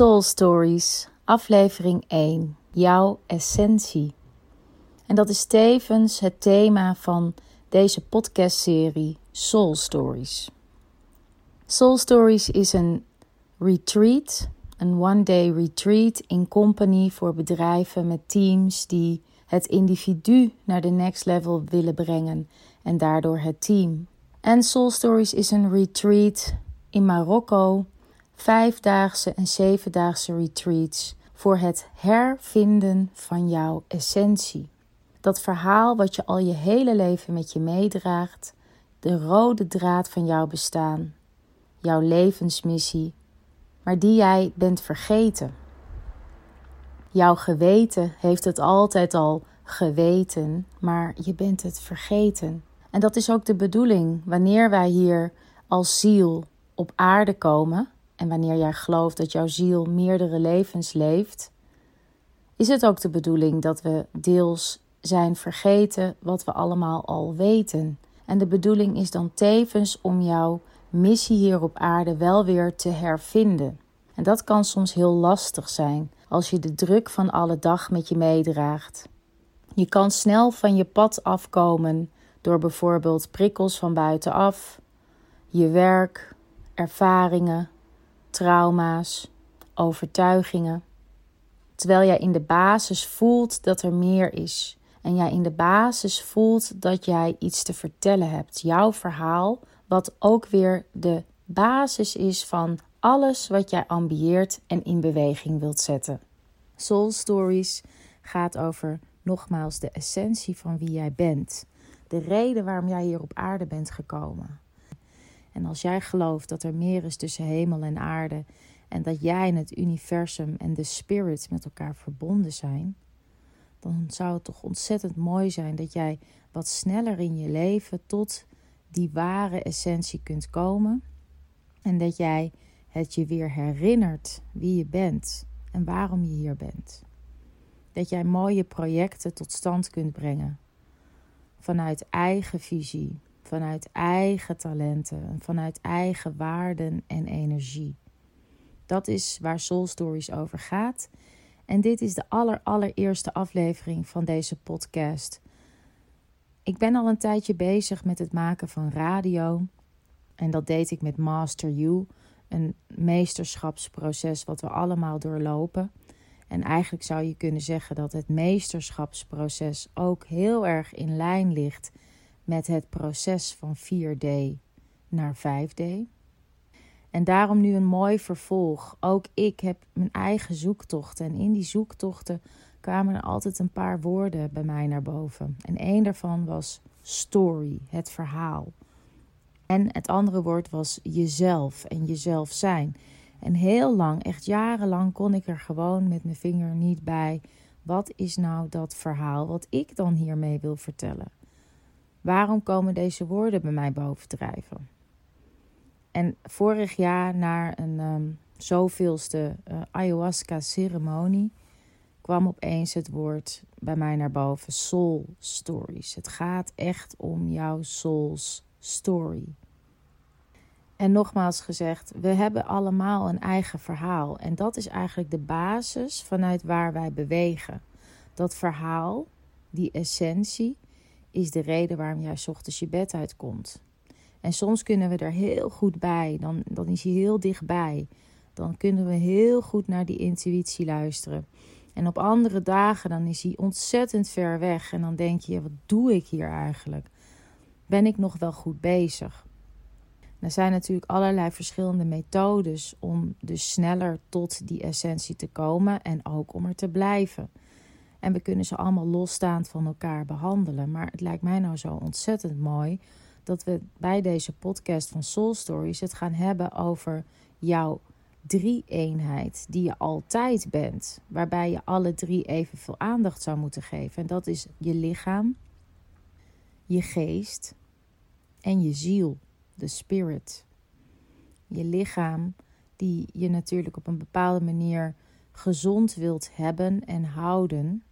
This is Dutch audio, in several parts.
Soul Stories, aflevering 1. Jouw essentie. En dat is tevens het thema van deze podcastserie Soul Stories. Soul Stories is een retreat, een one-day retreat in company voor bedrijven met teams die het individu naar de next level willen brengen en daardoor het team. En Soul Stories is een retreat in Marokko vijfdaagse en zevendaagse retreats voor het hervinden van jouw essentie. Dat verhaal wat je al je hele leven met je meedraagt, de rode draad van jouw bestaan, jouw levensmissie, maar die jij bent vergeten. Jouw geweten heeft het altijd al geweten, maar je bent het vergeten. En dat is ook de bedoeling wanneer wij hier als ziel op aarde komen en wanneer jij gelooft dat jouw ziel meerdere levens leeft, is het ook de bedoeling dat we deels zijn vergeten wat we allemaal al weten. En de bedoeling is dan tevens om jouw missie hier op aarde wel weer te hervinden. En dat kan soms heel lastig zijn als je de druk van alle dag met je meedraagt. Je kan snel van je pad afkomen door bijvoorbeeld prikkels van buitenaf, je werk, ervaringen, trauma's, overtuigingen. Terwijl jij in de basis voelt dat er meer is. En jij in de basis voelt dat jij iets te vertellen hebt. Jouw verhaal, wat ook weer de basis is van alles wat jij ambieert en in beweging wilt zetten. Soul Stories gaat over nogmaals de essentie van wie jij bent. De reden waarom jij hier op aarde bent gekomen. En als jij gelooft dat er meer is tussen hemel en aarde en dat jij en het universum en de spirit met elkaar verbonden zijn, dan zou het toch ontzettend mooi zijn dat jij wat sneller in je leven tot die ware essentie kunt komen en dat jij het je weer herinnert wie je bent en waarom je hier bent. Dat jij mooie projecten tot stand kunt brengen vanuit eigen visie, vanuit eigen talenten, vanuit eigen waarden en energie. Dat is waar Soul Stories over gaat. En dit is de aller, allereerste aflevering van deze podcast. Ik ben al een tijdje bezig met het maken van radio. En dat deed ik met Master You, een meesterschapsproces wat we allemaal doorlopen. En eigenlijk zou je kunnen zeggen dat het meesterschapsproces ook heel erg in lijn ligt met het proces van 4D naar 5D. En daarom nu een mooi vervolg. Ook ik heb mijn eigen zoektochten. En in die zoektochten kwamen er altijd een paar woorden bij mij naar boven. En één daarvan was story, het verhaal. En het andere woord was jezelf en jezelf zijn. En heel lang, echt jarenlang, kon ik er gewoon met mijn vinger niet bij. Wat is nou dat verhaal wat ik dan hiermee wil vertellen? Waarom komen deze woorden bij mij bovendrijven? En vorig jaar, na een um, zoveelste uh, ayahuasca-ceremonie, kwam opeens het woord bij mij naar boven: soul stories. Het gaat echt om jouw soul's story. En nogmaals gezegd, we hebben allemaal een eigen verhaal. En dat is eigenlijk de basis vanuit waar wij bewegen. Dat verhaal, die essentie, is de reden waarom jij ochtends je bed uitkomt. En soms kunnen we er heel goed bij, dan, dan is hij heel dichtbij. Dan kunnen we heel goed naar die intuïtie luisteren. En op andere dagen dan is hij ontzettend ver weg. En dan denk je, wat doe ik hier eigenlijk? Ben ik nog wel goed bezig? Er zijn natuurlijk allerlei verschillende methodes om dus sneller tot die essentie te komen en ook om er te blijven. En we kunnen ze allemaal losstaand van elkaar behandelen. Maar het lijkt mij nou zo ontzettend mooi dat we bij deze podcast van Soul Stories het gaan hebben over jouw drie-eenheid die je altijd bent. Waarbij je alle drie evenveel aandacht zou moeten geven. En dat is je lichaam, je geest en je ziel, de spirit. Je lichaam die je natuurlijk op een bepaalde manier gezond wilt hebben en houden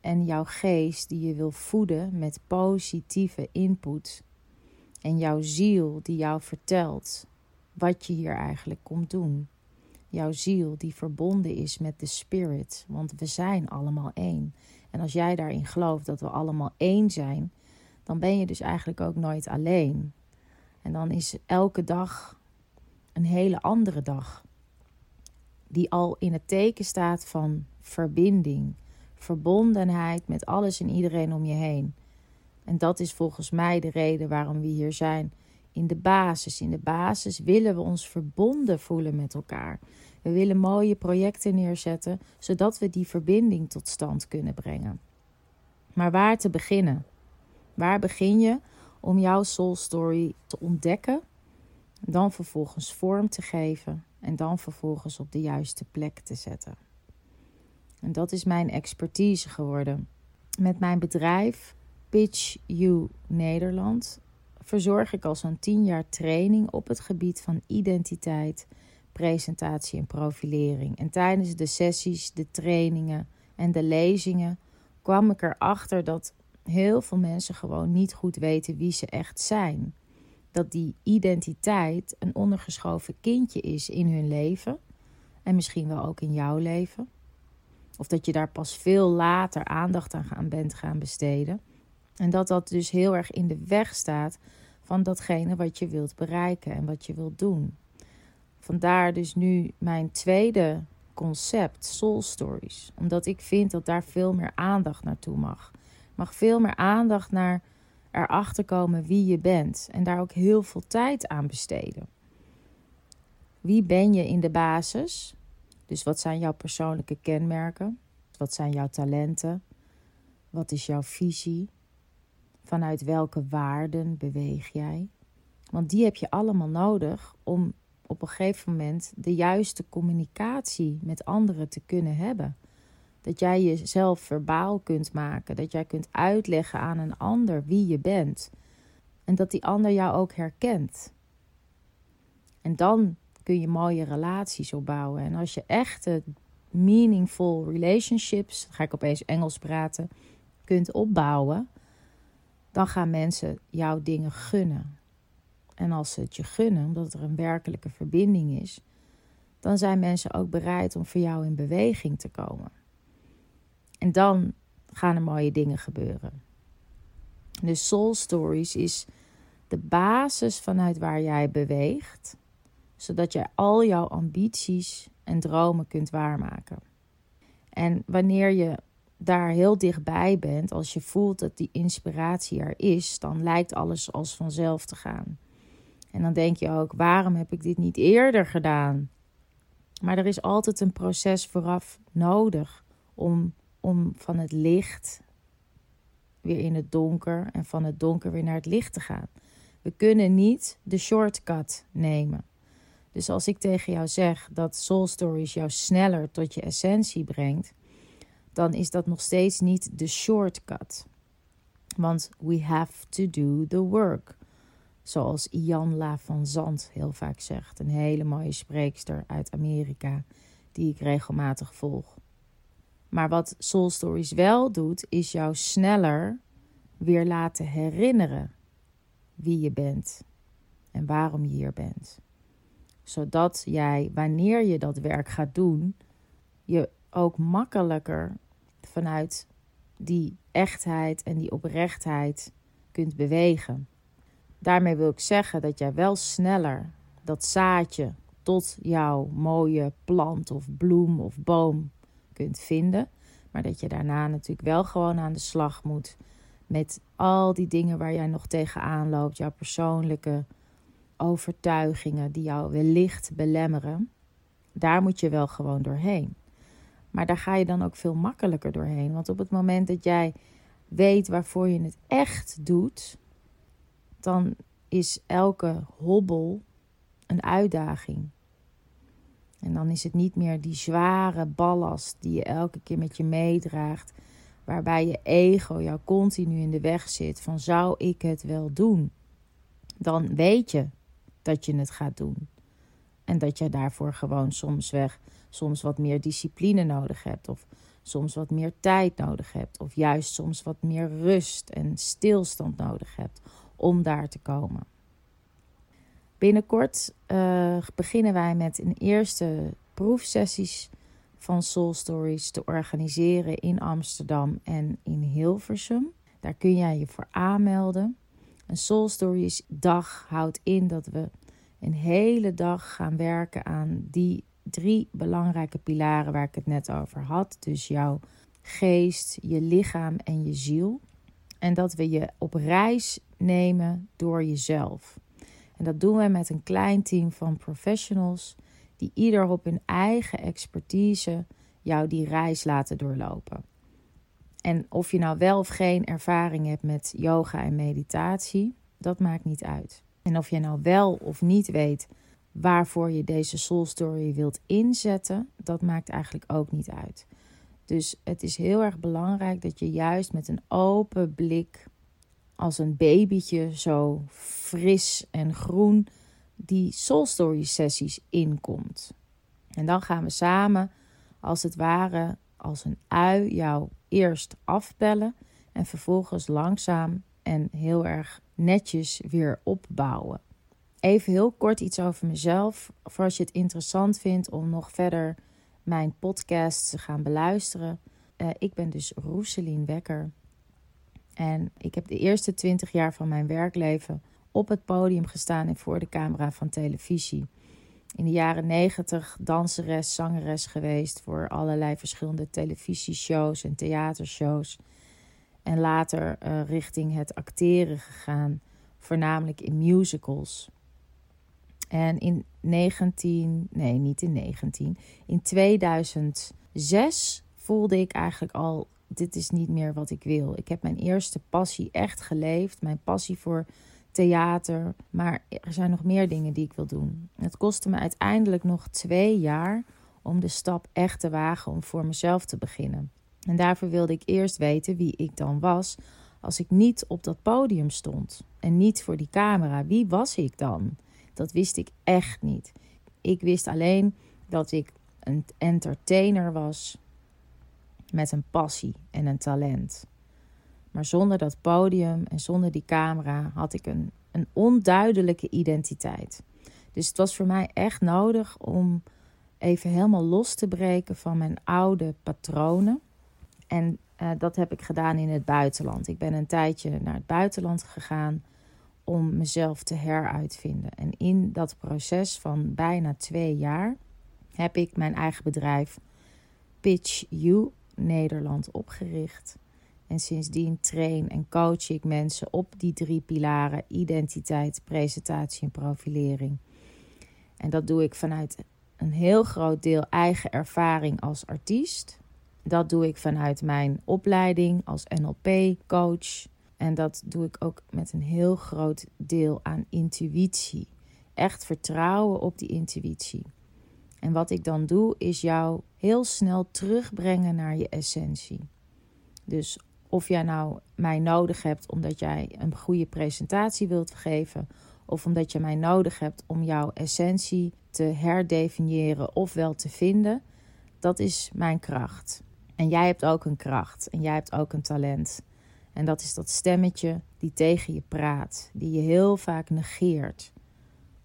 en jouw geest die je wil voeden met positieve input. En jouw ziel die jou vertelt wat je hier eigenlijk komt doen. jouw ziel die verbonden is met de spirit. Want we zijn allemaal één. En als jij daarin gelooft dat we allemaal één zijn, dan ben je dus eigenlijk ook nooit alleen. En dan is elke dag een hele andere dag. Die al in het teken staat van verbinding, verbondenheid met alles en iedereen om je heen. En dat is volgens mij de reden waarom we hier zijn. In de basis. In de basis willen we ons verbonden voelen met elkaar. We willen mooie projecten neerzetten, zodat we die verbinding tot stand kunnen brengen. Maar waar te beginnen? Waar begin je om jouw soul story te ontdekken, dan vervolgens vorm te geven en dan vervolgens op de juiste plek te zetten? En dat is mijn expertise geworden. Met mijn bedrijf Pitch You Nederland verzorg ik al zo'n 10 jaar training op het gebied van identiteit, presentatie en profilering. En tijdens de sessies, de trainingen en de lezingen kwam ik erachter dat heel veel mensen gewoon niet goed weten wie ze echt zijn. Dat die identiteit een ondergeschoven kindje is in hun leven en misschien wel ook in jouw leven. Of dat je daar pas veel later aandacht aan bent gaan besteden. En dat dat dus heel erg in de weg staat van datgene wat je wilt bereiken en wat je wilt doen. Vandaar dus nu mijn tweede concept, Soul Stories. Omdat ik vind dat daar veel meer aandacht naartoe mag. Mag veel meer aandacht naar erachter komen wie je bent. En daar ook heel veel tijd aan besteden. Wie ben je in de basis? Dus wat zijn jouw persoonlijke kenmerken? Wat zijn jouw talenten? Wat is jouw visie? Vanuit welke waarden beweeg jij? Want die heb je allemaal nodig om op een gegeven moment de juiste communicatie met anderen te kunnen hebben. Dat jij jezelf verbaal kunt maken, dat jij kunt uitleggen aan een ander wie je bent. En dat die ander jou ook herkent. En dan kun je mooie relaties opbouwen. En als je echte meaningful relationships, ga ik opeens Engels praten, kunt opbouwen, dan gaan mensen jouw dingen gunnen. En als ze het je gunnen, omdat er een werkelijke verbinding is, dan zijn mensen ook bereid om voor jou in beweging te komen. En dan gaan er mooie dingen gebeuren. De Soul Stories is de basis vanuit waar jij beweegt, zodat jij al jouw ambities en dromen kunt waarmaken. En wanneer je daar heel dichtbij bent, als je voelt dat die inspiratie er is, dan lijkt alles als vanzelf te gaan. En dan denk je ook: waarom heb ik dit niet eerder gedaan? Maar er is altijd een proces vooraf nodig om, om van het licht weer in het donker en van het donker weer naar het licht te gaan. We kunnen niet de shortcut nemen. Dus als ik tegen jou zeg dat Soul Stories jou sneller tot je essentie brengt, dan is dat nog steeds niet de shortcut. Want we have to do the work. Zoals Ianla van Zand heel vaak zegt. Een hele mooie spreekster uit Amerika die ik regelmatig volg. Maar wat Soul Stories wel doet, is jou sneller weer laten herinneren wie je bent en waarom je hier bent. Zodat jij, wanneer je dat werk gaat doen, je ook makkelijker vanuit die echtheid en die oprechtheid kunt bewegen. Daarmee wil ik zeggen dat jij wel sneller dat zaadje tot jouw mooie plant of bloem of boom kunt vinden. Maar dat je daarna natuurlijk wel gewoon aan de slag moet met al die dingen waar jij nog tegenaan loopt, jouw persoonlijke overtuigingen die jou wellicht belemmeren. Daar moet je wel gewoon doorheen. Maar daar ga je dan ook veel makkelijker doorheen. Want op het moment dat jij weet waarvoor je het echt doet, dan is elke hobbel een uitdaging. En dan is het niet meer die zware ballast die je elke keer met je meedraagt, waarbij je ego jou continu in de weg zit van zou ik het wel doen? Dan weet je dat je het gaat doen. En dat je daarvoor gewoon soms weg, soms wat meer discipline nodig hebt. Of soms wat meer tijd nodig hebt. Of juist soms wat meer rust en stilstand nodig hebt om daar te komen. Binnenkort uh, beginnen wij met een eerste proefsessies van Soul Stories te organiseren in Amsterdam en in Hilversum. Daar kun jij je voor aanmelden. Een Soul Stories dag houdt in dat we een hele dag gaan werken aan die drie belangrijke pilaren waar ik het net over had. Dus jouw geest, je lichaam en je ziel. En dat we je op reis nemen door jezelf. En dat doen we met een klein team van professionals die ieder op hun eigen expertise jou die reis laten doorlopen. En of je nou wel of geen ervaring hebt met yoga en meditatie, dat maakt niet uit. En of je nou wel of niet weet waarvoor je deze soul story wilt inzetten, dat maakt eigenlijk ook niet uit. Dus het is heel erg belangrijk dat je juist met een open blik, als een babytje, zo fris en groen, die soul story sessies inkomt. En dan gaan we samen, als het ware, als een ui, jou eerst afbellen en vervolgens langzaam en heel erg netjes weer opbouwen. Even heel kort iets over mezelf. Voor als je het interessant vindt om nog verder mijn podcast te gaan beluisteren. Uh, ik ben dus Roeselien Wekker. En ik heb de eerste twintig jaar van mijn werkleven op het podium gestaan en voor de camera van televisie. In de jaren negentig danseres, zangeres geweest voor allerlei verschillende televisieshows en theatershows. En later uh, richting het acteren gegaan, voornamelijk in musicals. En in 19, nee, niet in 19, in 2006 voelde ik eigenlijk al: dit is niet meer wat ik wil. Ik heb mijn eerste passie echt geleefd, mijn passie voor theater. Maar er zijn nog meer dingen die ik wil doen. Het kostte me uiteindelijk nog twee jaar om de stap echt te wagen om voor mezelf te beginnen. En daarvoor wilde ik eerst weten wie ik dan was als ik niet op dat podium stond en niet voor die camera. Wie was ik dan? Dat wist ik echt niet. Ik wist alleen dat ik een entertainer was met een passie en een talent. Maar zonder dat podium en zonder die camera had ik een, een onduidelijke identiteit. Dus het was voor mij echt nodig om even helemaal los te breken van mijn oude patronen. En uh, dat heb ik gedaan in het buitenland. Ik ben een tijdje naar het buitenland gegaan om mezelf te heruitvinden. En in dat proces van bijna twee jaar heb ik mijn eigen bedrijf Pitch You Nederland opgericht. En sindsdien train en coach ik mensen op die drie pilaren: identiteit, presentatie en profilering. En dat doe ik vanuit een heel groot deel eigen ervaring als artiest. Dat doe ik vanuit mijn opleiding als NLP-coach. En dat doe ik ook met een heel groot deel aan intuïtie. Echt vertrouwen op die intuïtie. En wat ik dan doe, is jou heel snel terugbrengen naar je essentie. Dus of jij nou mij nodig hebt omdat jij een goede presentatie wilt geven, of omdat je mij nodig hebt om jouw essentie te herdefiniëren of wel te vinden, dat is mijn kracht. En jij hebt ook een kracht en jij hebt ook een talent. En dat is dat stemmetje die tegen je praat, die je heel vaak negeert,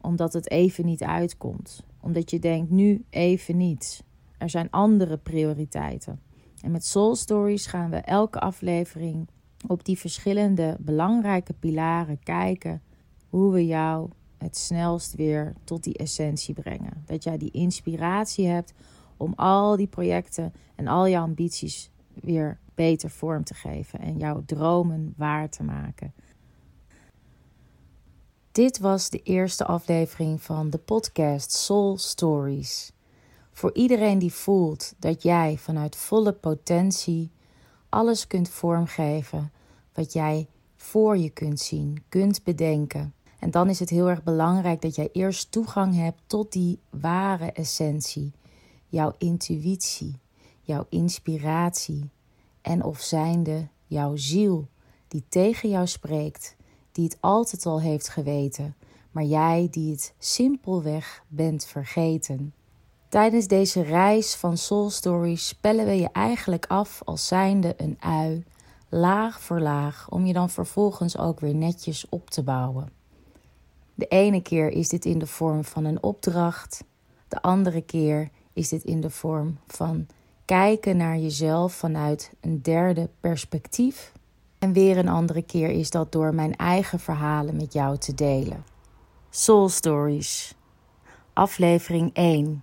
omdat het even niet uitkomt, omdat je denkt nu even niet. Er zijn andere prioriteiten. En met Soul Stories gaan we elke aflevering op die verschillende belangrijke pilaren kijken hoe we jou het snelst weer tot die essentie brengen. Dat jij die inspiratie hebt om al die projecten en al je ambities weer beter vorm te geven en jouw dromen waar te maken. Dit was de eerste aflevering van de podcast Soul Stories. Voor iedereen die voelt dat jij vanuit volle potentie alles kunt vormgeven wat jij voor je kunt zien, kunt bedenken. En dan is het heel erg belangrijk dat jij eerst toegang hebt tot die ware essentie, jouw intuïtie, jouw inspiratie en of zijnde jouw ziel die tegen jou spreekt, die het altijd al heeft geweten, maar jij die het simpelweg bent vergeten. Tijdens deze reis van Soul Stories spellen we je eigenlijk af als zijnde een ui, laag voor laag, om je dan vervolgens ook weer netjes op te bouwen. De ene keer is dit in de vorm van een opdracht, de andere keer is dit in de vorm van kijken naar jezelf vanuit een derde perspectief. En weer een andere keer is dat door mijn eigen verhalen met jou te delen. Soul Stories, aflevering 1.